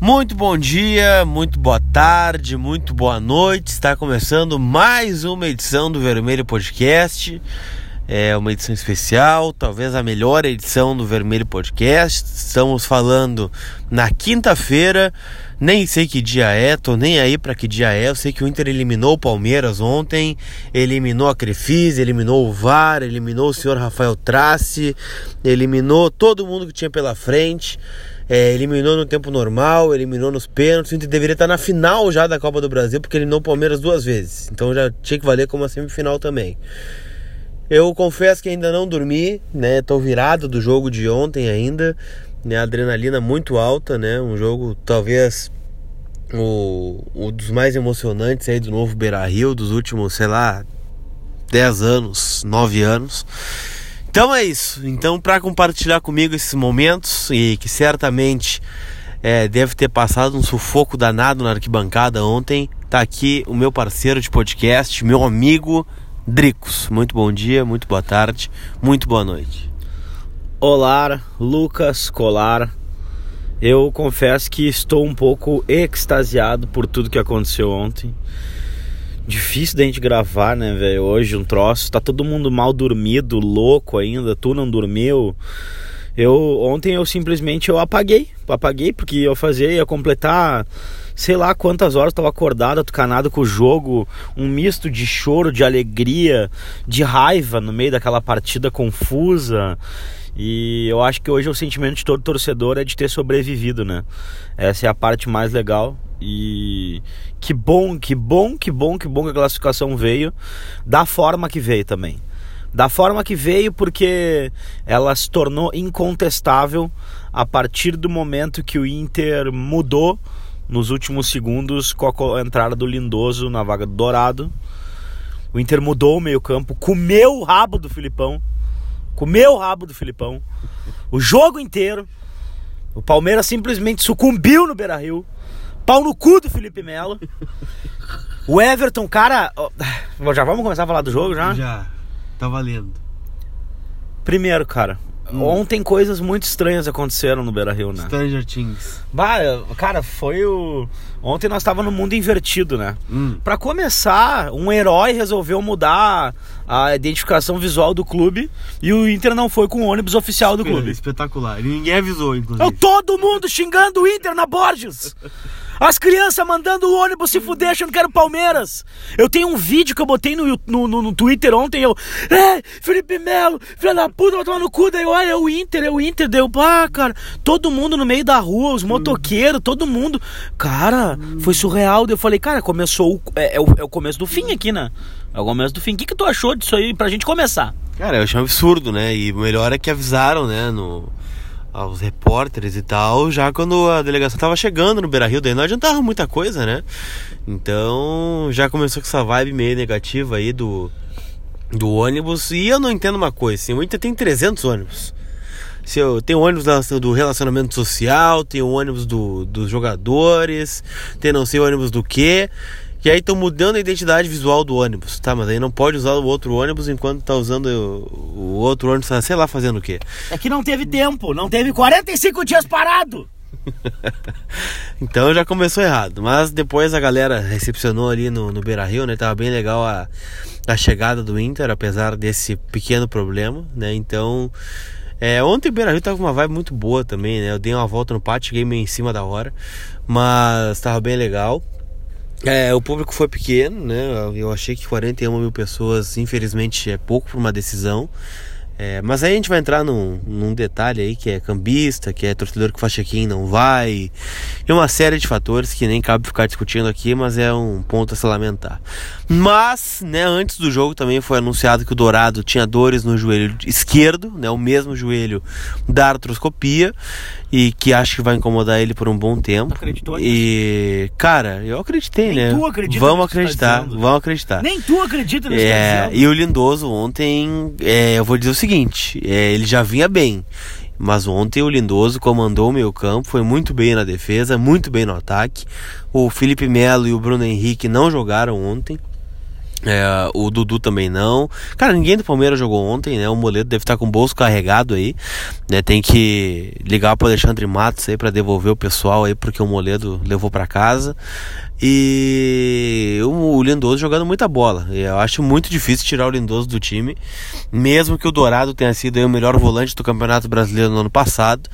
Muito bom dia, muito boa tarde, muito boa noite. Está começando mais uma edição do Vermelho Podcast. É uma edição especial, talvez a melhor edição do Vermelho Podcast. Estamos falando na quinta-feira. Nem sei que dia é, tô nem aí para que dia é. Eu sei que o Inter eliminou o Palmeiras ontem, eliminou a Crefis, eliminou o VAR, eliminou o senhor Rafael Trace, eliminou todo mundo que tinha pela frente é, eliminou no tempo normal, eliminou nos pênaltis. O Inter deveria estar na final já da Copa do Brasil, porque eliminou o Palmeiras duas vezes. Então já tinha que valer como uma semifinal também. Eu confesso que ainda não dormi, né? Tô virado do jogo de ontem ainda, né? Adrenalina muito alta, né? Um jogo talvez o, o dos mais emocionantes aí do novo Beira Rio, dos últimos, sei lá, 10 anos, 9 anos. Então é isso. Então, para compartilhar comigo esses momentos e que certamente é, deve ter passado um sufoco danado na arquibancada ontem, tá aqui o meu parceiro de podcast, meu amigo Dricos. Muito bom dia, muito boa tarde, muito boa noite. Olá, Lucas Colar. Eu confesso que estou um pouco extasiado por tudo que aconteceu ontem difícil da gente gravar, né, velho? Hoje um troço, tá todo mundo mal dormido, louco ainda, tu não dormiu. Eu ontem eu simplesmente eu apaguei, apaguei porque eu fazia ia completar sei lá quantas horas estava acordado, atucanado com o jogo, um misto de choro, de alegria, de raiva no meio daquela partida confusa. E eu acho que hoje o sentimento de todo torcedor é de ter sobrevivido, né? Essa é a parte mais legal. E que bom, que bom, que bom, que bom que a classificação veio da forma que veio também. Da forma que veio, porque ela se tornou incontestável a partir do momento que o Inter mudou nos últimos segundos com a entrada do Lindoso na vaga do Dourado. O Inter mudou o meio-campo, comeu o rabo do Filipão. Comeu o rabo do Filipão. O jogo inteiro. O Palmeiras simplesmente sucumbiu no Beira Rio. Pau no cu do Felipe Melo. O Everton, cara. Já vamos começar a falar do jogo já? Já. Tá valendo. Primeiro, cara. Hum. Ontem coisas muito estranhas aconteceram no Beira Rio, né? Stranger Things. Bah, cara, foi o. Ontem nós estávamos no mundo invertido, né? Hum. Pra começar, um herói resolveu mudar a identificação visual do clube e o Inter não foi com o ônibus oficial do clube. Espetacular. E ninguém avisou, inclusive. Todo mundo xingando o Inter na Borges. As crianças mandando o ônibus se fuder achando que era o Palmeiras. Eu tenho um vídeo que eu botei no, no, no, no Twitter ontem. Eu, é, Felipe Melo, filho da puta, vai tomar no cu. Daí, olha, é o Inter, é o Inter. Deu, pá, cara. Todo mundo no meio da rua, os motoqueiros, todo mundo. Cara, foi surreal. Eu falei, cara, começou. O, é, é, o, é o começo do fim aqui, né? É o começo do fim. O que, que tu achou disso aí pra gente começar? Cara, eu achei um absurdo, né? E o melhor é que avisaram, né? No aos repórteres e tal, já quando a delegação tava chegando no Beira Rio, daí não adiantava muita coisa, né? Então já começou com essa vibe meio negativa aí do, do ônibus. E eu não entendo uma coisa, assim, o Inter tem 300 ônibus. Se eu, tem o ônibus do relacionamento social, tem o ônibus do, dos jogadores, tem não sei o ônibus do que. E aí estão mudando a identidade visual do ônibus, tá? Mas aí não pode usar o outro ônibus enquanto tá usando o, o outro ônibus, sei lá, fazendo o quê? É que não teve tempo, não teve 45 dias parado. então já começou errado. Mas depois a galera recepcionou ali no, no Beira Rio, né? Tava bem legal a, a chegada do Inter, apesar desse pequeno problema, né? Então. É, ontem o Beira Rio tava com uma vibe muito boa também, né? Eu dei uma volta no pátio, cheguei meio em cima da hora, mas tava bem legal. É, o público foi pequeno, né? Eu achei que 41 mil pessoas, infelizmente, é pouco para uma decisão. É, mas aí a gente vai entrar num, num, detalhe aí que é cambista, que é torcedor que faz check-in não vai, e uma série de fatores que nem cabe ficar discutindo aqui, mas é um ponto a se lamentar. Mas, né, antes do jogo também foi anunciado que o Dourado tinha dores no joelho esquerdo, né, o mesmo joelho da artroscopia, e que acho que vai incomodar ele por um bom tempo. Acreditou? E, cara, eu acreditei, Nem né? Tu acredita vamos tá acreditar, tá vamos acreditar. Nem tu acredita nisso é, tá E o Lindoso ontem, é, eu vou dizer o seguinte, é, ele já vinha bem. Mas ontem o Lindoso comandou o meio campo, foi muito bem na defesa, muito bem no ataque. O Felipe Melo e o Bruno Henrique não jogaram ontem. É, o Dudu também não. Cara, ninguém do Palmeiras jogou ontem, né? O Moledo deve estar com o bolso carregado aí, né? Tem que ligar pro Alexandre Matos aí para devolver o pessoal aí porque o Moledo levou para casa. E o Lindoso jogando muita bola. Eu acho muito difícil tirar o Lindoso do time, mesmo que o Dourado tenha sido o melhor volante do Campeonato Brasileiro no ano passado.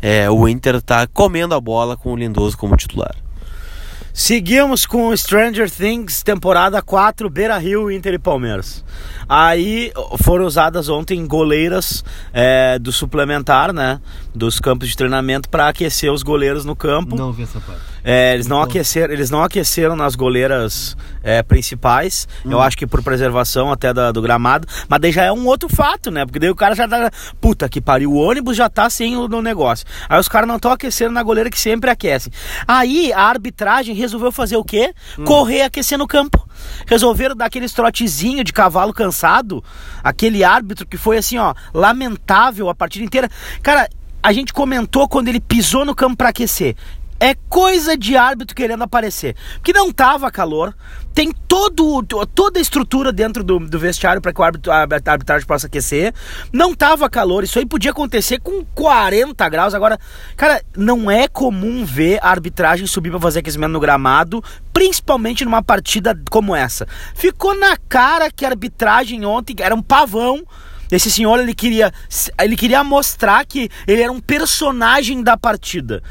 É, o Inter tá comendo a bola com o Lindoso como titular. Seguimos com Stranger Things, temporada 4, Beira Rio, Inter e Palmeiras. Aí foram usadas ontem goleiras é, do suplementar, né? Dos campos de treinamento para aquecer os goleiros no campo. Não vi essa parte. É, eles, não aqueceram, eles não aqueceram nas goleiras é, principais, hum. eu acho que por preservação até da, do gramado, mas daí já é um outro fato, né? Porque daí o cara já tá. Puta que pariu, o ônibus já tá sem o no negócio. Aí os caras não estão aquecendo na goleira que sempre aquecem. Aí a arbitragem resolveu fazer o quê? Hum. Correr aquecendo o campo. Resolveram dar aquele trotezinho de cavalo cansado, aquele árbitro que foi assim, ó, lamentável a partida inteira. Cara, a gente comentou quando ele pisou no campo para aquecer é coisa de árbitro querendo aparecer. Porque não tava calor, tem todo, toda a estrutura dentro do, do vestiário para que o árbitro, a arbitragem possa aquecer. Não tava calor, isso aí podia acontecer com 40 graus. Agora, cara, não é comum ver a arbitragem subir para fazer aquecimento no gramado, principalmente numa partida como essa. Ficou na cara que a arbitragem ontem era um pavão. Esse senhor ele queria, ele queria mostrar que ele era um personagem da partida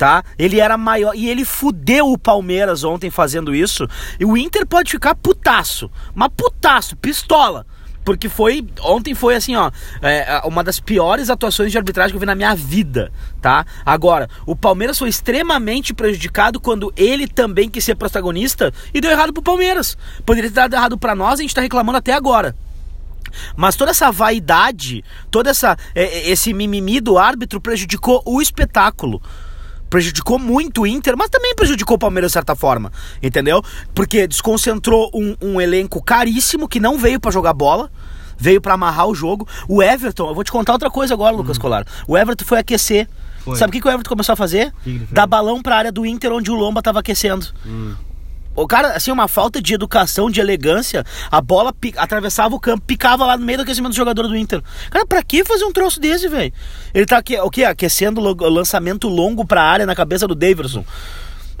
tá? Ele era maior e ele fudeu o Palmeiras ontem fazendo isso. E o Inter pode ficar putaço, mas putaço, pistola. Porque foi. Ontem foi assim, ó. É, uma das piores atuações de arbitragem que eu vi na minha vida, tá? Agora, o Palmeiras foi extremamente prejudicado quando ele também quis ser protagonista e deu errado pro Palmeiras. Poderia ter dado errado para nós, a gente tá reclamando até agora. Mas toda essa vaidade, todo essa, é, esse mimimi do árbitro prejudicou o espetáculo prejudicou muito o Inter, mas também prejudicou o Palmeiras de certa forma, entendeu? Porque desconcentrou um, um elenco caríssimo que não veio para jogar bola, veio para amarrar o jogo. O Everton, eu vou te contar outra coisa agora, Lucas hum. Colar. O Everton foi aquecer. Foi. Sabe o que, que o Everton começou a fazer? Dar balão pra área do Inter onde o Lomba tava aquecendo. Hum. O cara, assim, uma falta de educação, de elegância. A bola atravessava o campo, picava lá no meio do aquecimento do jogador do Inter. Cara, pra que fazer um troço desse, velho? Ele tá aqui, o quê? Aquecendo o lançamento longo pra área na cabeça do Davidson.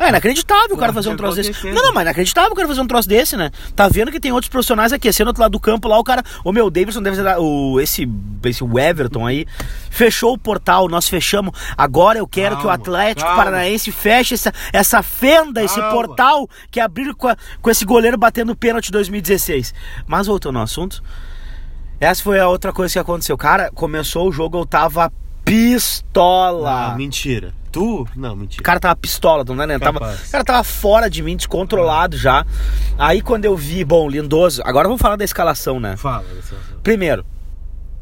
É inacreditável o cara fazer um troço desse. Não, não, mas inacreditável o cara fazer um troço desse, né? Tá vendo que tem outros profissionais aquecendo do outro lado do campo lá, o cara. O meu Davidson deve ser. O, esse, esse Everton aí. Fechou o portal, nós fechamos. Agora eu quero calma, que o Atlético calma. Paranaense feche essa, essa fenda, calma. esse portal que abriu com, a, com esse goleiro batendo pênalti 2016. Mas voltando ao assunto. Essa foi a outra coisa que aconteceu. Cara, começou o jogo, eu tava pistola. Ah, mentira. Tu? Não, mentira. O cara tava pistola, não é? Né? Tava, o cara tava fora de mim, descontrolado já. Aí quando eu vi, bom, Lindoso. Agora vamos falar da escalação, né? Fala Primeiro,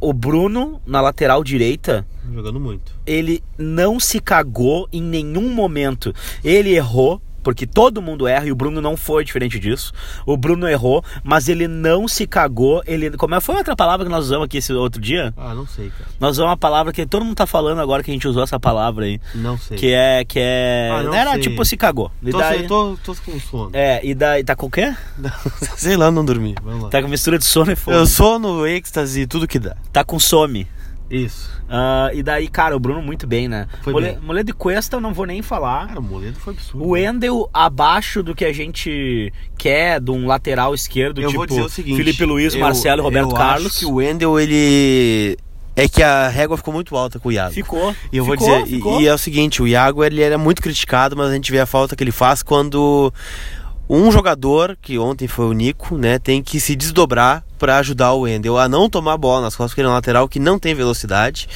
o Bruno na lateral direita. Jogando muito. Ele não se cagou em nenhum momento. Ele errou, porque todo mundo erra e o Bruno não foi diferente disso. O Bruno errou, mas ele não se cagou. Ele, como é, foi outra palavra que nós usamos aqui esse outro dia? Ah, não sei, cara. Nós usamos uma palavra que todo mundo tá falando agora que a gente usou essa palavra aí. Não sei. Que é. Que é ah, não era sei. tipo se cagou. E tô, daí, tô, tô, com sono. É, e daí. Tá com o quê? sei lá, não dormi. Vamos lá. Tá com mistura de sono e fome. Eu sono, êxtase, tudo que dá. Tá com some. Isso. Uh, e daí, cara, o Bruno muito bem, né? Foi Mole, bem. Moledo e Cuesta eu não vou nem falar. Cara, o Moledo foi absurdo. O Wendel abaixo do que a gente quer de um lateral esquerdo, eu tipo vou dizer o seguinte, Felipe Luiz, eu, Marcelo e Roberto eu Carlos. Acho que o Wendel, ele é que a régua ficou muito alta com o Iago. Ficou. E eu ficou, vou dizer, e, e, é o seguinte, o Iago ele era muito criticado, mas a gente vê a falta que ele faz quando um jogador, que ontem foi o Nico, né, tem que se desdobrar para ajudar o Wendel a não tomar bola nas costas, porque ele é um lateral que não tem velocidade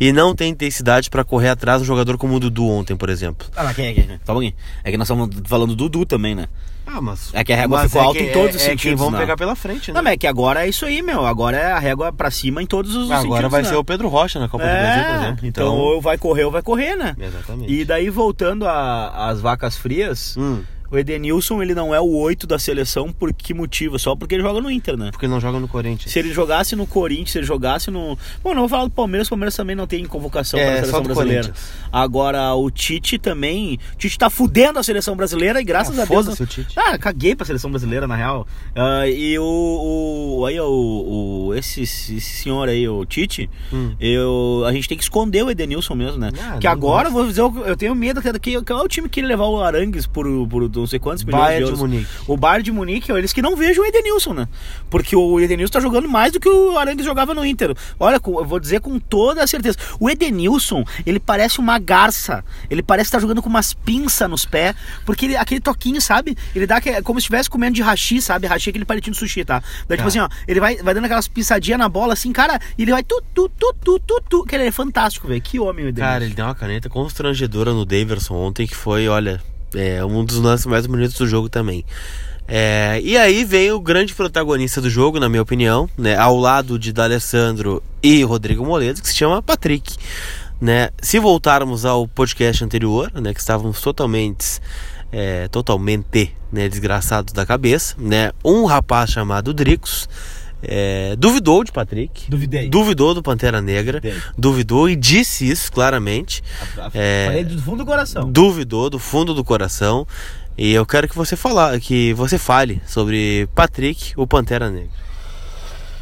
e não tem intensidade para correr atrás de um jogador como o Dudu ontem, por exemplo. Ah, mas quem é que? Tá É que nós estamos falando do Dudu também, né? Ah, mas. É que a régua ficou é alta em todos é, os é sentidos. que vão né? pegar pela frente, né? Não, mas é que agora é isso aí, meu. Agora é a régua pra cima em todos os agora sentidos. Agora vai né? ser o Pedro Rocha na Copa é, do Brasil, por exemplo. Então, então ou vai correr ou vai correr, né? Exatamente. E daí, voltando às vacas frias, hum. O Edenilson, ele não é o 8 da seleção por que motivo? Só porque ele joga no Inter, né? Porque não joga no Corinthians. Se ele jogasse no Corinthians, se ele jogasse no. Bom, não vou falar do Palmeiras, o Palmeiras também não tem convocação É, para a seleção brasileira. Agora, o Tite também. O Tite tá fudendo a seleção brasileira e graças Ah, a Deus. foda-se o Tite. Ah, caguei pra seleção brasileira, na real. Ah, e o. o aí, o, o. esse, esse senhor aí, o Tite, Hum. eu, a gente tem que esconder o Edenilson mesmo, né? Ah, que agora, gosto. vou dizer, eu eu tenho medo que, que, que é o time que ia levar o Arangues por, por não sei quantos milhões Bayern de de euros. Munique. O Bayern de Munique, eles que não vejam o Edenilson, né? Porque o Edenilson tá jogando mais do que o Arangues jogava no Inter. Olha, eu vou dizer com toda a certeza. O Edenilson, ele parece uma garça. Ele parece estar jogando com umas pinças nos pés. Porque ele, aquele toquinho, sabe? Ele dá que- como se estivesse comendo de hashi, sabe? Hashi é aquele palitinho de sushi, tá? Daí, tipo Tá. assim, ó, ele vai, vai dando aquelas pisadinhas na bola, assim, cara, e ele vai tu, tu, tu, tu, tu, tu. Que ele é fantástico, velho. Que homem o Edenilson. Cara, ele deu uma caneta constrangedora no Daverson ontem, que foi, olha, é, um dos lances mais bonitos do jogo também. É, e aí vem o grande protagonista do jogo, na minha opinião, né, ao lado de D'Alessandro e Rodrigo Moledo, que se chama Patrick. Né? Se voltarmos ao podcast anterior, né, que estávamos totalmente, é, totalmente né, desgraçados da cabeça, né, um rapaz chamado Dricos é, duvidou de Patrick, Duvidei. duvidou do Pantera Negra, Duvidei. duvidou e disse isso claramente. É. Falei do fundo do coração. Duvidou do fundo do coração. E eu quero que você falar, que você fale sobre Patrick, o Pantera Negra.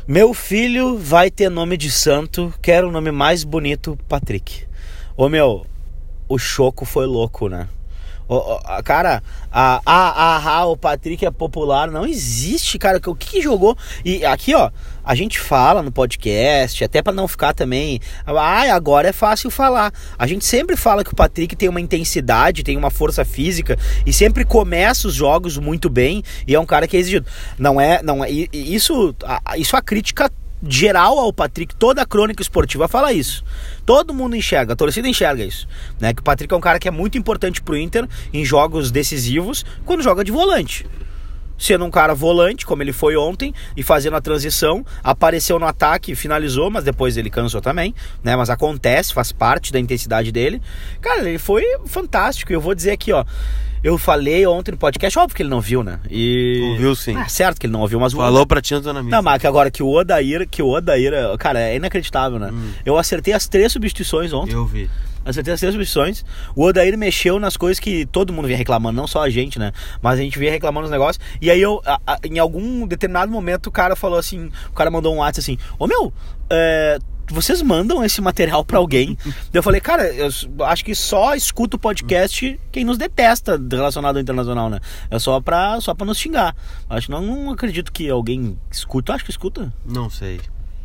Meu filho vai ter nome de santo, quero o nome mais bonito, Patrick. Ô meu, o Choco foi louco, né? A- cara, a, a, a, a, o Patrick é popular, não existe, cara. O que, que jogou? E aqui, ó, a gente fala no podcast, até pra não ficar também. Ah, agora é fácil falar. A gente sempre fala que o Patrick tem uma intensidade, tem uma força física e sempre começa os jogos muito bem e é um cara que é exigido. Não é, não é. Isso, isso a crítica geral ao Patrick, toda a crônica esportiva fala isso. Todo mundo enxerga, a torcida enxerga isso, né? Que o Patrick é um cara que é muito importante pro Inter em jogos decisivos, quando joga de volante. Sendo um cara volante, como ele foi ontem, e fazendo a transição, apareceu no ataque, finalizou, mas depois ele cansou também, né? Mas acontece, faz parte da intensidade dele. Cara, ele foi fantástico. Eu vou dizer aqui, ó. Eu falei ontem no podcast, óbvio que ele não viu, né? E. Ouviu sim. Ah, certo que ele não ouviu, mas o Falou pra Tia Dona Missa. não, mas que agora que o Odair, que o Odair, cara, é inacreditável, né? Eu acertei as três substituições ontem. Eu vi. Acertei as três substituições. O Odair mexeu nas coisas que todo mundo vinha reclamando, não só a gente, né? Mas a gente vinha reclamando os negócios. E aí eu, a- a- em algum determinado momento, o cara falou assim, o cara mandou um WhatsApp assim, ô meu, é, vocês mandam esse material pra alguém? Eu falei, cara, eu acho que só escuta o podcast quem nos detesta relacionado ao internacional, né? É só pra, só pra nos xingar. Acho que não, não acredito que alguém escuta. Acho que escuta. Não sei.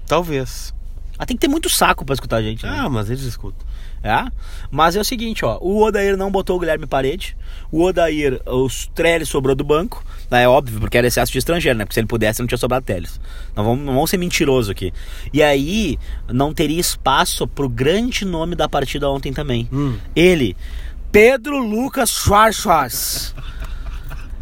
Talvez. Ah, tem que ter muito saco pra escutar a gente, né? Ah, mas eles escutam. É? Mas é o seguinte, ó, o Odair não botou o Guilherme Parede, o Odair, os Trellis sobrou do banco, né, é óbvio, porque era excesso de estrangeiro, né? Porque se ele pudesse, não tinha sobrado Trellis. Não vamos, não vamos ser mentiroso aqui. E aí, não teria espaço pro grande nome da partida ontem também. Hum. Ele, Pedro Lucas Schwarzschwarz.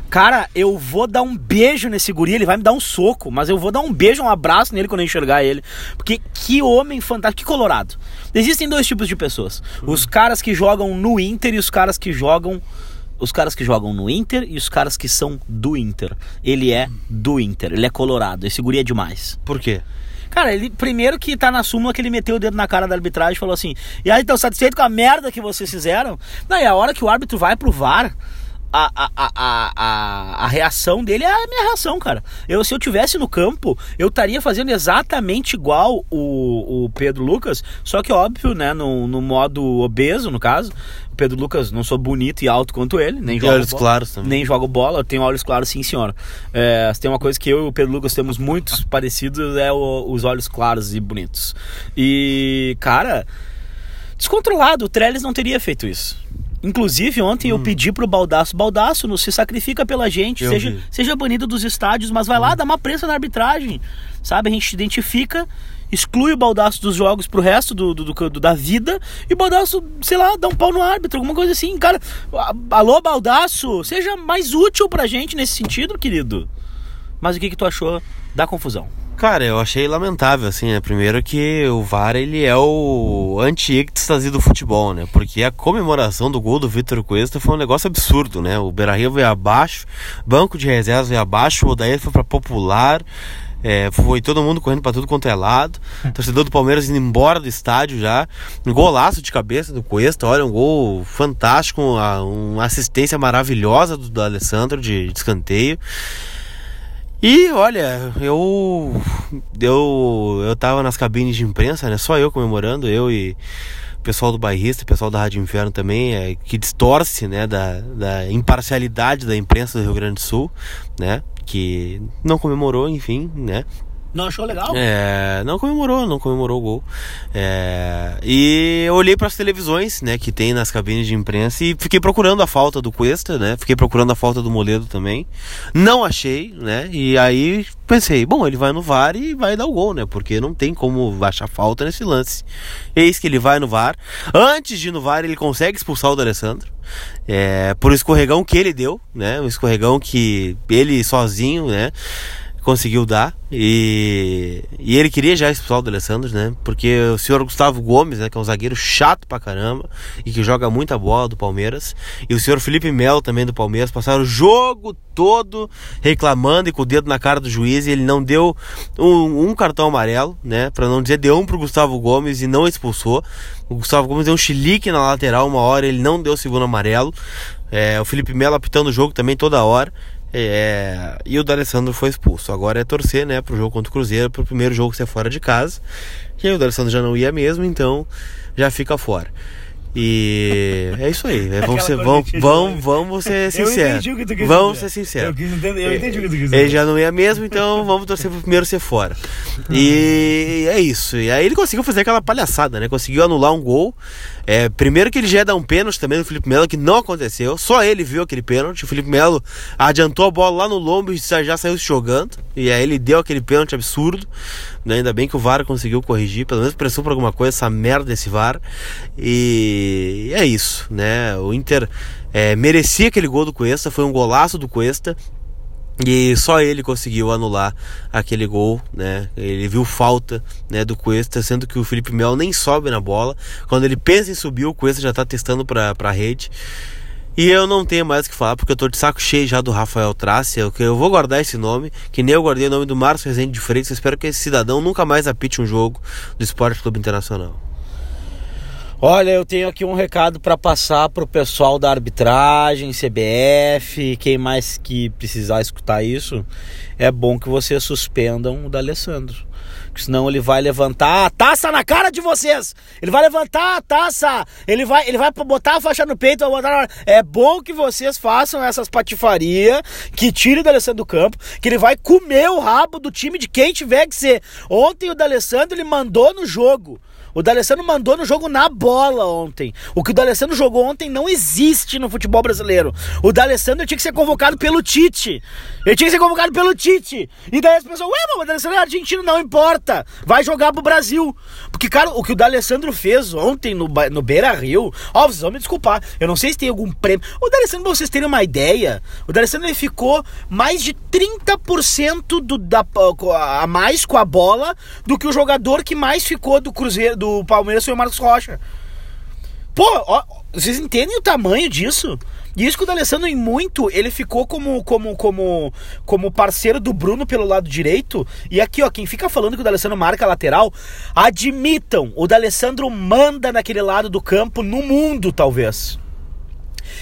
Cara, eu vou dar um beijo nesse guri, ele vai me dar um soco, mas eu vou dar um beijo, um abraço nele quando eu enxergar ele. Porque que homem fantástico, que colorado. Existem dois tipos de pessoas. Os caras que jogam no Inter e os caras que jogam os caras que jogam no Inter e os caras que são do Inter. Ele é do Inter, ele é colorado. Esse guri é demais. Por quê? Cara, ele primeiro que tá na súmula que ele meteu o dedo na cara da arbitragem e falou assim: E aí, estão satisfeitos com a merda que vocês fizeram? Não, e a hora que o árbitro vai pro VAR. A, a, a, a, a, reação dele é a minha reação, cara. Eu, se eu tivesse no campo, eu estaria fazendo exatamente igual o, o Pedro Lucas, só que óbvio, né, no, no modo obeso, no caso. O Pedro Lucas não sou bonito e alto quanto ele, nem joga olhos bola. claros também. Nem jogo bola, eu tenho olhos claros sim, senhora. É, tem uma coisa que eu e o Pedro Lucas temos muitos parecidos é o- os olhos claros e bonitos. E, cara, descontrolado, o Trellis não teria feito isso. Inclusive, ontem eu pedi pro Baldaço, Baldaço, não se sacrifica pela gente, Eu seja, vi. seja banido dos estádios, mas vai lá, dá uma prensa na arbitragem, sabe? A gente identifica, exclui o Baldaço dos jogos pro resto do, do- do- da vida, e o Baldaço, sei lá, dá um pau no árbitro, alguma coisa assim, cara. Alô, Baldaço, seja mais útil pra gente nesse sentido, querido. Mas o que que tu achou da confusão? Cara, eu achei lamentável, assim, né? Primeiro que o VAR, ele é o anti-êxtase do futebol, né? Porque a comemoração do gol do Vitor Cuesta foi um negócio absurdo, né? O Beira-Rio veio abaixo, banco de reservas veio abaixo, o Odair foi pra popular, é, foi todo mundo correndo para tudo quanto é lado. Torcedor do Palmeiras indo embora do estádio já. Um golaço de cabeça do Cuesta, olha, um gol fantástico, uma, uma assistência maravilhosa do, do Alessandro de, de escanteio. E olha, eu eu eu tava nas cabines de imprensa, né? Só eu comemorando, eu e o pessoal do bairrista, o pessoal da Rádio Inferno também, é, que distorce, né, da, da imparcialidade da imprensa do Rio Grande do Sul, né? Que não comemorou, enfim, né? Não achou legal? É, não comemorou, não comemorou o gol. É, e eu olhei para as televisões, né, que tem nas cabines de imprensa e fiquei procurando a falta do Cuesta, né? Fiquei procurando a falta do Moledo também. Não achei, né? E aí pensei, bom, ele vai no VAR e vai dar o gol, né? Porque não tem como achar falta nesse lance. Eis que ele vai no VAR. Antes de ir no VAR, ele consegue expulsar o D'Alessandro. É, por escorregão que ele deu, né? Um escorregão que ele sozinho, né? Conseguiu dar. E, e ele queria já expulsar o D'Alessandro, né? Porque o senhor Gustavo Gomes, né, que é um zagueiro chato pra caramba e que joga muita bola do Palmeiras, e o senhor Felipe Melo também do Palmeiras passaram o jogo todo reclamando e com o dedo na cara do juiz, e ele não deu um, um cartão amarelo, né? Pra não dizer deu um pro Gustavo Gomes e não expulsou. O Gustavo Gomes deu um chilique na lateral uma hora, ele não deu o segundo amarelo. É, o Felipe Melo apitando o jogo também toda hora. É, e o D'Alessandro foi expulso. Agora é torcer, né, pro jogo contra o Cruzeiro, pro primeiro jogo ser fora de casa. E aí o D'Alessandro já não ia mesmo, então já fica fora. E é isso aí. É, vamos, ser, vamos, vamos, vamos ser sinceros. Vamos ser sinceros. Eu, eu entendi o que tu quis dizer. Ele já não ia mesmo, então vamos torcer pro primeiro ser fora. E é isso. E aí ele conseguiu fazer aquela palhaçada, né? Conseguiu anular um gol. É, primeiro que ele já ia dar um pênalti também no Felipe Melo, que não aconteceu. Só ele viu aquele pênalti. O Felipe Melo adiantou a bola lá no lombo e já saiu se jogando. E aí ele deu aquele pênalti absurdo. Né? Ainda bem que o VAR conseguiu corrigir, pelo menos pressão por alguma coisa, essa merda desse VAR. E é isso, né? O Inter é, merecia aquele gol do Cuesta, foi um golaço do Cuesta. E só ele conseguiu anular aquele gol, né? Ele viu falta né, do Cuesta, sendo que o Felipe Melo nem sobe na bola. Quando ele pensa em subir, o Cuesta já está testando para a rede. E eu não tenho mais o que falar, porque eu tô de saco cheio já do Rafael Trácia. Eu, eu vou guardar esse nome, que nem eu guardei o nome do Márcio Rezende de Freitas. Eu espero que esse cidadão nunca mais apite um jogo do Esporte Clube Internacional. Olha, eu tenho aqui um recado para passar pro pessoal da arbitragem, CBF, quem mais que precisar escutar isso. É bom que vocês suspendam o da Alessandro. Senão ele vai levantar a taça na cara de vocês. Ele vai levantar a taça. Ele vai, ele vai botar a faixa no peito. Botar... É bom que vocês façam essas patifarias. Que tire o D'Alessandro do campo. Que ele vai comer o rabo do time de quem tiver que ser. Ontem o D'Alessandro ele mandou no jogo. O D'Alessandro mandou no jogo na bola ontem. O que o D'Alessandro jogou ontem não existe no futebol brasileiro. O D'Alessandro tinha que ser convocado pelo Tite. Ele tinha que ser convocado pelo Tite. E daí as pessoas, ué, mas o D'Alessandro é argentino, não importa. Vai jogar pro Brasil. Porque, cara, o que o D'Alessandro fez ontem no, no Beira Rio, ó, vocês vão me desculpar. Eu não sei se tem algum prêmio. O D'Alessandro, pra vocês terem uma ideia, o D'Alessandro ele ficou mais de 30% do, da, a mais com a bola do que o jogador que mais ficou do Cruzeiro, do Palmeiras foi o Marcos Rocha. Pô, ó, vocês entendem o tamanho disso? E isso que o D'Alessandro em muito, ele ficou como, como, como, como parceiro do Bruno pelo lado direito. E aqui, ó, quem fica falando que o D'Alessandro marca lateral, admitam, o D'Alessandro manda naquele lado do campo no mundo, talvez.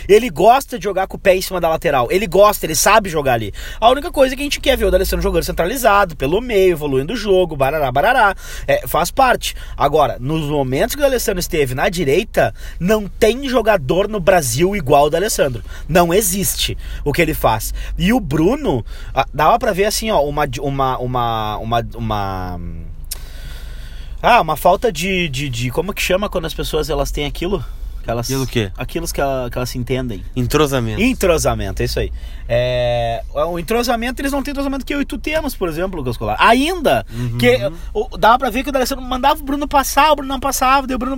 Ele gosta de jogar com o pé em cima da lateral. Ele gosta, ele sabe jogar ali. A única coisa que a gente quer ver o D'Alessandro jogando centralizado, pelo meio, evoluindo o jogo, barará, barará. É, faz parte. Agora, nos momentos que o D'Alessandro esteve na direita, não tem jogador no Brasil igual o D'Alessandro. Não existe o que ele faz. E o Bruno, dava para ver assim, ó, uma uma uma uma, uma ah, uma falta de, de, de. Como que chama quando as pessoas elas têm aquilo? Que elas, Aquilo quê? Aquilo que, ela, que elas se entendem. Entrosamento. Entrosamento, é isso aí. É, o entrosamento, eles não têm entrosamento que eu e tu temos, por exemplo, Lucas Colar. Ainda, uhum. que o, dava pra ver que o D'Alessandro mandava o Bruno passar, o Bruno não passava, deu o Bruno...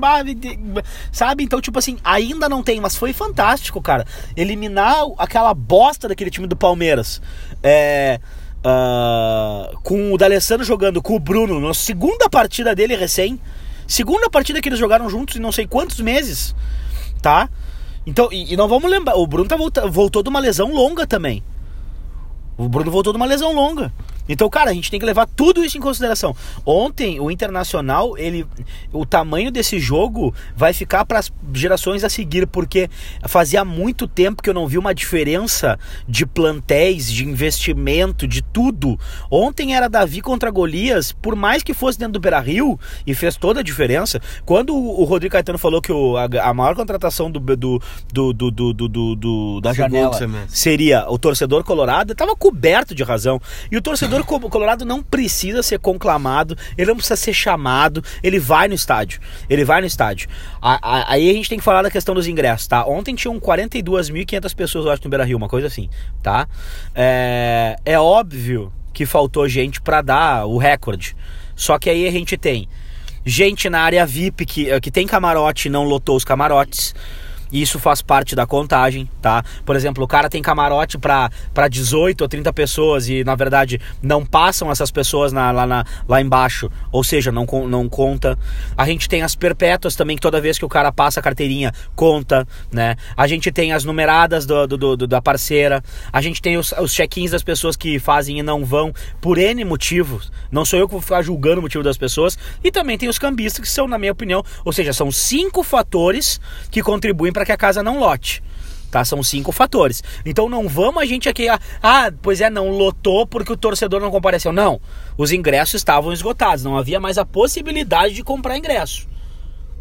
Sabe? Então, tipo assim, ainda não tem, mas foi fantástico, cara. Eliminar aquela bosta daquele time do Palmeiras. É... ah, com o D'Alessandro jogando com o Bruno na segunda partida dele recém. Segunda partida que eles jogaram juntos em não sei quantos meses, tá? Então, e, e não vamos lembrar, o Bruno tá volta, voltou de uma lesão longa também. O Bruno voltou de uma lesão longa. Então, cara, a gente tem que levar tudo isso em consideração. Ontem, o Internacional, ele, o tamanho desse jogo vai ficar para as gerações a seguir, porque fazia muito tempo que eu não vi uma diferença de plantéis, de investimento, de tudo. Ontem era Davi contra Golias, por mais que fosse dentro do Beira Rio, e fez toda a diferença. Quando o Rodrigo Caetano falou que o, a, a maior contratação do, do, do, do, do, da janela seria o torcedor colorado, estava coberto de razão. E o torcedor co- colorado não precisa ser conclamado, ele não precisa ser chamado, ele vai no estádio. Ele vai no estádio. Aí a gente tem que falar da questão dos ingressos, tá? Ontem tinham 42.500 pessoas, eu acho, no Beira Rio, uma coisa assim, tá? É, é óbvio que faltou gente para dar o recorde. Só que aí a gente tem gente na área VIP que, que tem camarote e não lotou os camarotes. Isso faz parte da contagem, tá? Por exemplo, o cara tem camarote para 18 ou 30 pessoas e, na verdade, não passam essas pessoas na- lá, na- lá embaixo. Ou seja, não, não conta. A gente tem as perpétuas também, que toda vez que o cara passa a carteirinha, conta, né? A gente tem as numeradas do, do- do- da parceira. A gente tem os, os check-ins das pessoas que fazem e não vão por N motivos. Não sou eu que vou ficar julgando o motivo das pessoas. E também tem os cambistas, que são, na minha opinião, ou seja, são cinco fatores que contribuem para que a casa não lote. Tá? São cinco fatores. Então não vamos a gente aqui. Ah, ah, pois é, não lotou porque o torcedor não compareceu. Não. Os ingressos estavam esgotados. Não havia mais a possibilidade de comprar ingresso.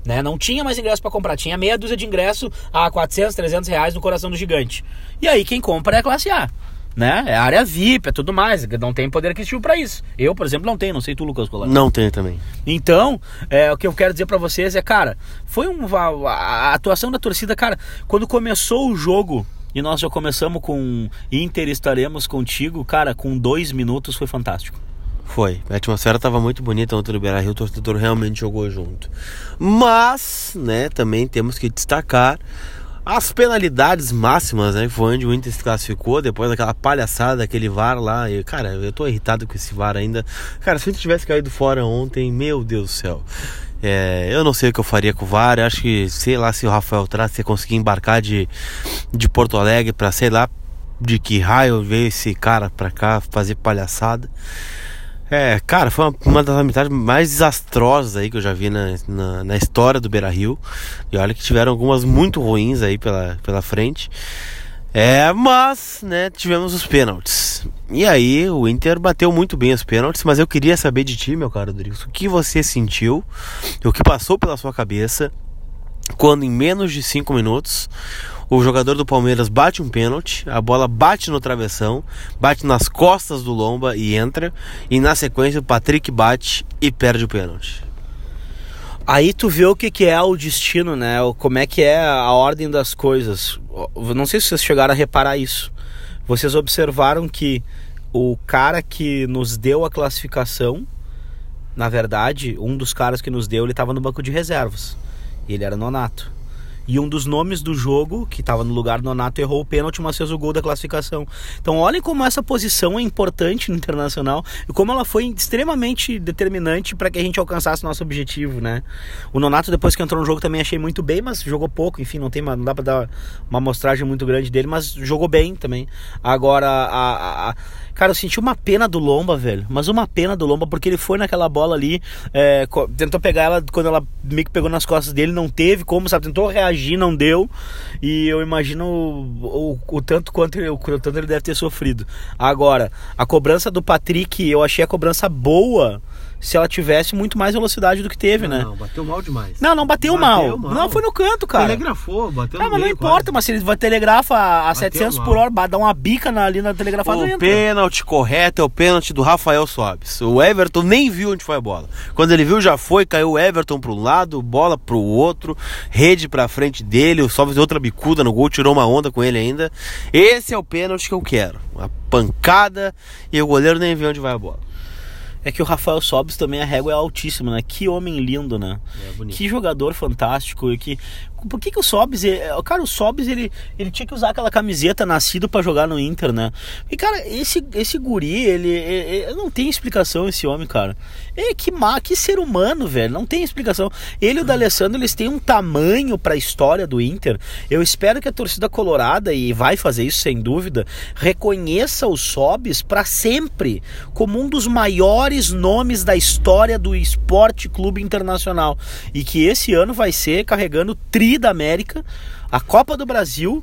Né? Não tinha mais ingresso para comprar. Tinha meia dúzia de ingresso a 400, 300 reais no coração do gigante. E aí quem compra é a classe A. Né? É área VIP, é tudo mais. Não tem poder aquisitivo para isso. Eu, por exemplo, não tenho. Não sei tu, Lucas Colar. Não tem também. Então, é, o que eu quero dizer pra vocês é, cara, foi um, a, a atuação da torcida, cara, quando começou o jogo e nós já começamos com Inter estaremos contigo, cara, com dois minutos foi fantástico. Foi. A atmosfera tava muito bonita ontem no Beira Rio, o torcedor realmente jogou junto. Mas, né, também temos que destacar as penalidades máximas, né? que Foi onde o Inter se classificou, depois daquela palhaçada daquele VAR lá. E, cara, eu tô irritado com esse VAR ainda. Cara, se o Inter tivesse caído fora ontem, meu Deus do céu. É, eu não sei o que eu faria com o VAR. Acho que, sei lá, se o Rafael Traz se conseguir embarcar de, de Porto Alegre pra sei lá de que raio veio esse cara pra cá fazer palhaçada. É, cara, foi uma, uma das amizades mais desastrosas aí que eu já vi na, na, na história do Beira Rio. E olha que tiveram algumas muito ruins aí pela, pela frente. É, mas, né, tivemos os pênaltis. E aí, o Inter bateu muito bem os pênaltis, mas eu queria saber de ti, meu caro Rodrigues, o que você sentiu, o que passou pela sua cabeça quando em menos de 5 minutos o jogador do Palmeiras bate um pênalti, a bola bate no travessão, bate nas costas do Lomba e entra, e na sequência o Patrick bate e perde o pênalti. Aí tu vê o que, que é o destino, né? Como é que é a ordem das coisas. Não sei se vocês chegaram a reparar isso. Vocês observaram que o cara que nos deu a classificação, na verdade, um dos caras que nos deu, ele estava no banco de reservas. E ele era nonato. E um dos nomes do jogo, que estava no lugar do Nonato, errou o pênalti, mas fez o gol da classificação. Então, olhem como essa posição é importante no Internacional e como ela foi extremamente determinante para que a gente alcançasse nosso objetivo, né? O Nonato, depois que entrou no jogo, também achei muito bem, mas jogou pouco. Enfim, não, tem, não dá para dar uma amostragem muito grande dele, mas jogou bem também. Agora, a, a- a- cara, eu senti uma pena do Lomba, velho. Mas uma pena do Lomba, porque ele foi naquela bola ali, é, tentou pegar ela quando ela meio que pegou nas costas dele, não teve como, sabe? Tentou reagir, não deu. E eu imagino o, o- o tanto quanto ele, o tanto ele deve ter sofrido. Agora, a cobrança do Patrick, eu achei a cobrança boa se ela tivesse muito mais velocidade do que teve, né? bateu mal demais. Não, não bateu, Bateu mal. mal. Não, foi no canto, cara. Telegrafou, bateu Ah, mas não importa, mas se ele vai telegrafa a, Bateu 700 mal. por hora, dá uma bica na, ali na telegrafada O entra. pênalti correto é o pênalti do Rafael Sobis. O Everton nem viu onde foi a bola. Quando ele viu, já foi, caiu o Everton para um lado, bola para o outro, rede para frente dele. O Sobis deu outra bicuda no gol, tirou uma onda com ele ainda. Esse é o pênalti que eu quero. Uma pancada e o goleiro nem viu onde vai a bola. É que o Rafael Sobis também a régua é altíssima, né? Que homem lindo, né? É bonito. Que jogador fantástico e que por que, que o Sobis, ele- cara, o Sobis ele, ele tinha que usar aquela camiseta nascido pra jogar no Inter, né? E cara, esse esse guri, ele, ele- ele- não tem explicação esse homem, cara. É que má, que ser humano, velho, não tem explicação. Ele e o D'Alessandro, eles têm um tamanho pra história do Inter. Eu espero que a torcida colorada e vai fazer isso sem dúvida, reconheça o Sobis pra sempre como um dos maiores nomes da história do esporte clube internacional e que esse ano vai ser carregando tri da América, a Copa do Brasil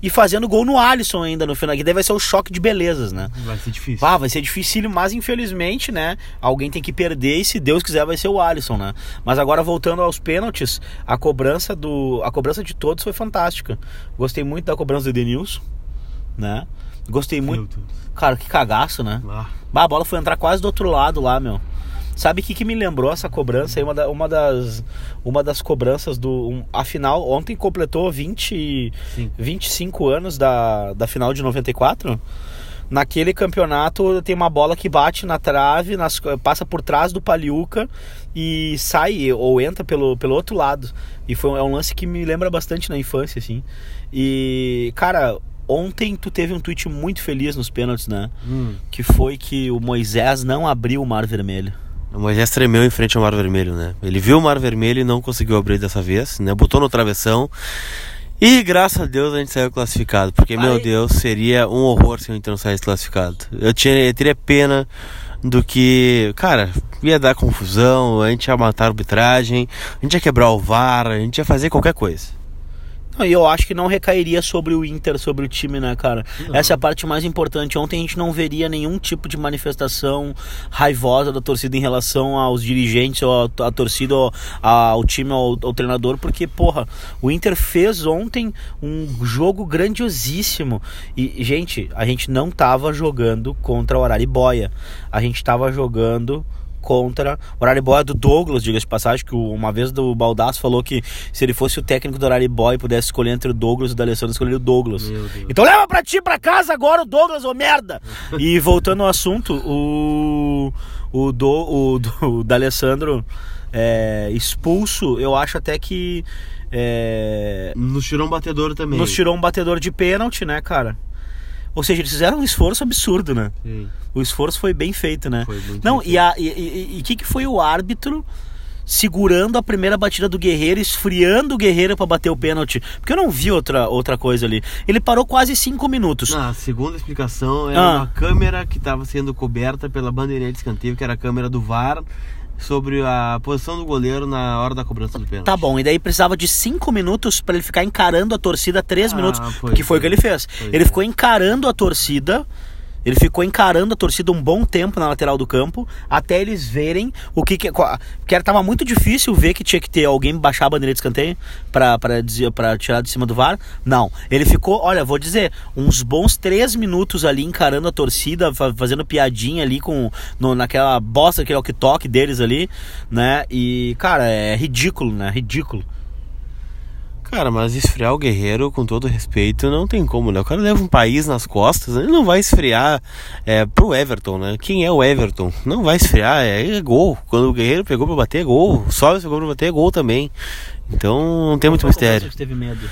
e fazendo gol no Alisson ainda no final, que daí vai ser o choque de belezas, né? Vai ser difícil. Ah, vai ser difícil, mas infelizmente, né? Alguém tem que perder e se Deus quiser vai ser o Alisson, né? Mas agora voltando aos pênaltis, a cobrança do a cobrança de todos foi fantástica. Gostei muito da cobrança do Edenilson, né? Gostei muito. Cara, que cagaço, né? Ah, Bah, a bola foi entrar quase do outro lado lá, meu. Sabe o que, que me lembrou essa cobrança? Uma, da- uma, das, uma das cobranças do. Um, a final, ontem completou 20, Sim. 25 anos da, da final de 94. Naquele campeonato tem uma bola que bate na trave, nas- passa por trás do Paliuca e sai ou entra pelo, pelo outro lado. E foi, é um lance que me lembra bastante na infância, assim. E, cara, ontem tu teve um tweet muito feliz nos pênaltis, né? Hum. que foi que o Moisés não abriu o Mar Vermelho. O Moisés tremeu em frente ao Mar Vermelho, né? Ele viu o Mar Vermelho e não conseguiu abrir dessa vez, né? Botou no travessão. E graças a Deus a gente saiu classificado, porque, meu Aí- Deus, seria um horror se o Inter não saísse classificado. Eu, tinha, eu teria pena do que, cara, ia dar confusão, a gente ia matar a arbitragem, a gente ia quebrar o VAR, a gente ia fazer qualquer coisa. Não, E eu acho que não recairia sobre o Inter, sobre o time, né, cara? Essa é a parte mais importante. Ontem a gente não veria nenhum tipo de manifestação raivosa da torcida em relação aos dirigentes, ou à torcida, ou ao time, ao, ao treinador, porque, porra, o Inter fez ontem um jogo grandiosíssimo. E, gente, a gente não tava jogando contra o Araribóia. A gente tava jogando contra o Araribóia do Douglas, diga-se de passagem, que uma vez do Baldasso falou que se ele fosse o técnico do Araribóia e pudesse escolher entre o Douglas e o D'Alessandro, escolheria o Douglas. Então leva pra ti pra casa agora o Douglas, ô merda! e voltando ao assunto, o o do o, do, o D'Alessandro é, expulso, eu acho até que é, Nos tirou um batedor também. nos tirou um batedor de pênalti, né, cara? Ou seja, eles fizeram um esforço absurdo, né? Sim, O esforço foi bem feito, né? foi muito Não, bem e o e, e, e que, que foi o árbitro segurando a primeira batida do Guerreiro, esfriando o Guerreiro pra bater o pênalti? Porque eu não vi outra, outra coisa ali. Ele parou quase cinco minutos. Na segunda explicação, era Ah. uma câmera que estava sendo coberta pela bandeirinha de escanteio, que era a câmera do VAR, sobre a posição do goleiro na hora da cobrança do pênalti. Tá bom, e daí precisava de cinco minutos pra ele ficar encarando a torcida três Ah, minutos. Que foi o é. que ele fez. Ele é. ficou encarando a torcida. Ele ficou encarando a torcida um bom tempo na lateral do campo, até eles verem o que que. Porque tava muito difícil ver que tinha que ter alguém baixar a bandeira de escanteio pra tirar de cima do VAR. Não. Ele ficou, olha, vou dizer, uns bons três minutos ali encarando a torcida, fa- fazendo piadinha ali com. no- naquela bosta, aquele walkie-talkie deles ali, né? E, cara, é ridículo, né? Ridículo. Cara, mas esfriar o guerreiro, com todo respeito, não tem como, né? O cara leva um país nas costas, ele não vai esfriar é, pro Everton, né? Quem é o Everton? Não vai esfriar, é, é gol. Quando o guerreiro pegou pra bater, é gol. O pegou pra bater, é gol também. Então não tem muito mistério. teve medo?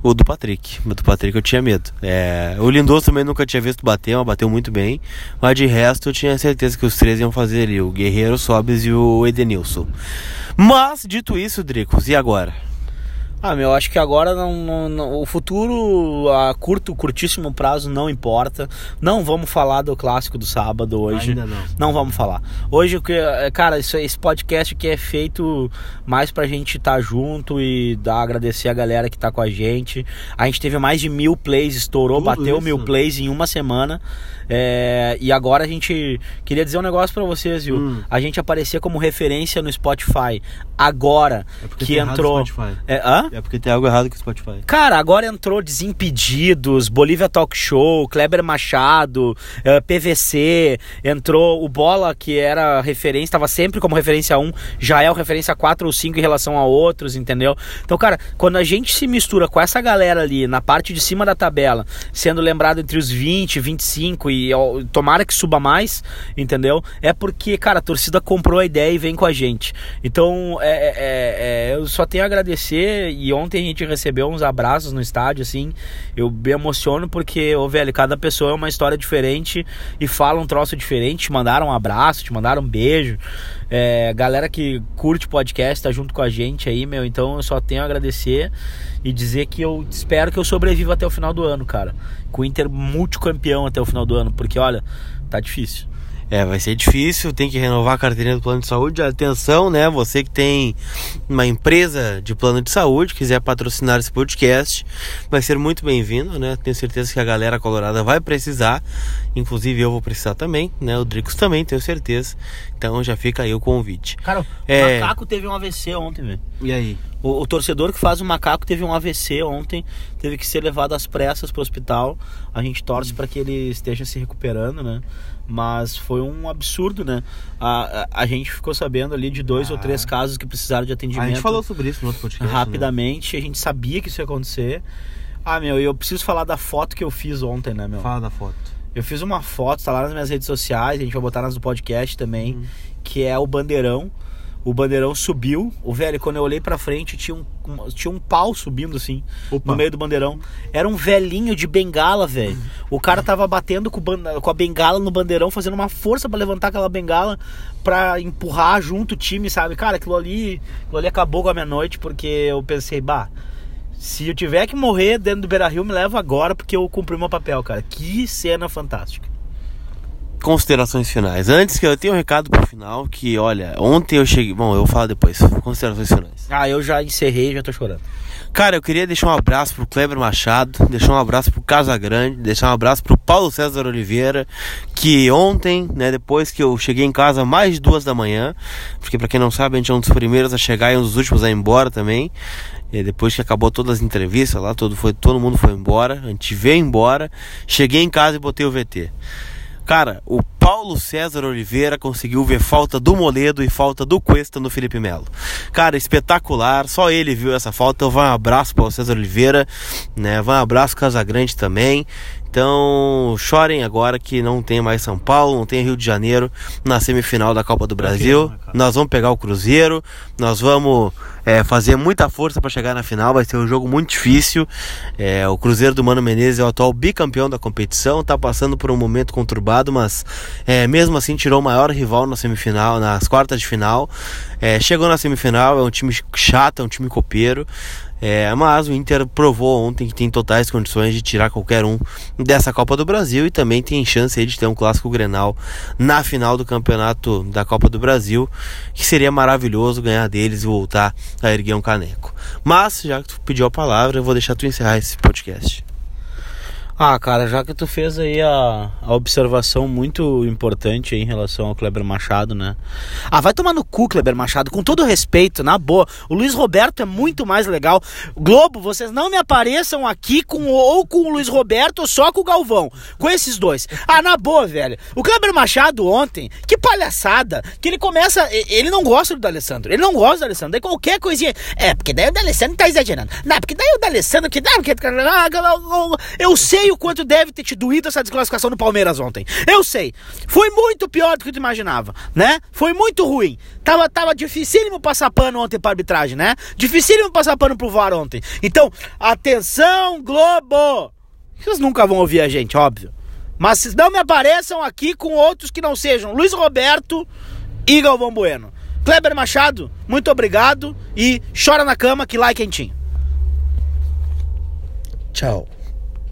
O do Patrick. O do Patrick eu tinha medo. É, o Lindoso também nunca tinha visto bater, mas bateu muito bem. Mas de resto eu tinha certeza que os três iam fazer ali: o Guerreiro, o Sobis e o Edenilson. Mas, dito isso, Dricos, e agora? Ah, meu, acho que agora não, não- não- o futuro a curto, curtíssimo prazo não importa. Não vamos falar do clássico do sábado hoje. Ainda não. Não vamos falar. Hoje, o que, é, cara, isso, esse podcast aqui é feito mais pra gente estar junto e dar, agradecer a galera que tá com a gente. A gente teve mais de mil plays, estourou, Tudo bateu isso? mil plays em uma semana. É, e agora a gente queria dizer um negócio pra vocês, viu? Hum. A gente aparecer como referência no Spotify. Agora É que tá entrou. É, hã? É porque tem algo errado com o Spotify. Cara, agora entrou Desimpedidos, Bolívia Talk Show, Kleber Machado, eh, PVC, entrou o Bola, que era referência, estava sempre como referência 1, já é o referência 4 ou 5 em relação a outros, entendeu? Então, cara, quando a gente se mistura com essa galera ali na parte de cima da tabela, sendo lembrado entre os 20, 25 e ó, tomara que suba mais, entendeu? É porque, cara, a torcida comprou a ideia e vem com a gente. Então, é, é, é, eu só tenho a agradecer e ontem a gente recebeu uns abraços no estádio, assim, eu me emociono porque, ô, velho, cada pessoa é uma história diferente e fala um troço diferente, te mandaram um abraço, te mandaram um beijo. É, galera que curte podcast tá junto com a gente aí, meu. Então eu só tenho a agradecer e dizer que eu espero que eu sobreviva até o final do ano, cara. Com o Inter multicampeão até o final do ano, porque olha, tá difícil. É, vai ser difícil, tem que renovar a carteirinha do plano de saúde. Atenção, né? Você que tem uma empresa de plano de saúde, quiser patrocinar esse podcast, vai ser muito bem-vindo, né? Tenho certeza que a galera colorada vai precisar, inclusive eu vou precisar também, né? O Dricos também, tenho certeza. Então já fica aí o convite. Cara, o É. macaco teve um AVC ontem, velho. E aí? O, o torcedor que faz o macaco teve um AVC ontem, teve que ser levado às pressas pro hospital. A gente torce para que ele esteja se recuperando, né? Mas foi um absurdo, né? A, a, a gente ficou sabendo ali de dois Ah. ou três casos que precisaram de atendimento A gente falou sobre isso no outro podcast. né? rapidamente. A gente sabia que isso ia acontecer. Ah, meu, e eu preciso falar da foto que eu fiz ontem, né, meu? Fala da foto. Eu fiz uma foto, tá lá nas minhas redes sociais, a gente vai botar nas do podcast também, Uhum. que é o bandeirão. O bandeirão subiu. O velho, quando eu olhei pra frente, tinha um, um- tinha um pau subindo assim, Opa. no meio do bandeirão. Era um velhinho de bengala, velho. O cara tava batendo com, com a bengala no bandeirão, fazendo uma força pra levantar aquela bengala pra empurrar junto o time, sabe? Cara, aquilo ali, aquilo ali acabou com a minha noite, porque eu pensei, bah. Se eu tiver que morrer dentro do Beira Rio, me leva agora, porque eu cumpri meu papel, cara. Que cena fantástica. Considerações finais. Antes que eu tenha um recado pro final, que olha, ontem eu cheguei. Bom, eu falar depois. Considerações finais. Ah, eu já encerrei, já tô chorando. Cara, eu queria deixar um abraço pro Kleber Machado, deixar um abraço pro Casa Grande, deixar um abraço pro Paulo César Oliveira, que ontem, né, depois que eu cheguei em casa mais de duas da manhã, porque pra quem não sabe, a gente é um dos primeiros a chegar e um dos últimos a ir embora também. E depois que acabou todas as entrevistas lá, todo, foi, todo mundo foi embora, a gente veio embora, cheguei em casa e botei o VT. Cara, o Paulo César Oliveira conseguiu ver falta do Moledo e falta do Cuesta no Felipe Melo. Cara, espetacular. Só ele viu essa falta. Então, vai um abraço Paulo César Oliveira, né? Vai um abraço Casagrande também. Então, chorem agora que não tem mais São Paulo, não tem Rio de Janeiro na semifinal da Copa do Brasil. né, cara? Nós vamos pegar o Cruzeiro, nós vamos é, fazer muita força para chegar na final. Vai ser um jogo muito difícil. É, o Cruzeiro do Mano Menezes é o atual bicampeão da competição, tá passando por um momento conturbado, mas é, mesmo assim tirou o maior rival na semifinal, nas quartas de final. É, chegou na semifinal, é um time chato, é um time copeiro. É, mas o Inter provou ontem que tem totais condições de tirar qualquer um dessa Copa do Brasil e também tem chance de ter um clássico Grenal na final do campeonato da Copa do Brasil, que seria maravilhoso ganhar deles e voltar a erguer um caneco. Mas, já que tu pediu a palavra, eu vou deixar tu encerrar esse podcast. Ah, cara, já que tu fez aí a, a observação muito importante em relação ao Kleber Machado, né? Ah, vai tomar no cu, Kleber Machado, com todo respeito, na boa. O Luiz Roberto é muito mais legal. Globo, vocês não me apareçam aqui com ou com o Luiz Roberto ou só com o Galvão. Com esses dois. Ah, na boa, velho. O Kleber Machado ontem, que palhaçada, que ele começa. Ele não gosta do D'Alessandro. Ele não gosta do D'Alessandro. Daí qualquer coisinha. É, porque daí o D'Alessandro tá exagerando. Não, porque daí o D'Alessandro que dá. porque- Eu sei o quanto deve ter te doído essa desclassificação do Palmeiras ontem. Eu sei. Foi muito pior do que tu imaginava, né? Foi muito ruim. Tava, tava dificílimo passar pano ontem pra arbitragem, né? Dificílimo passar pano pro VAR ontem. Então, atenção, Globo! Vocês nunca vão ouvir a gente, óbvio. Mas não me apareçam aqui com outros que não sejam Luiz Roberto e Galvão Bueno. Kleber Machado, muito obrigado e chora na cama que lá é quentinho. Tchau.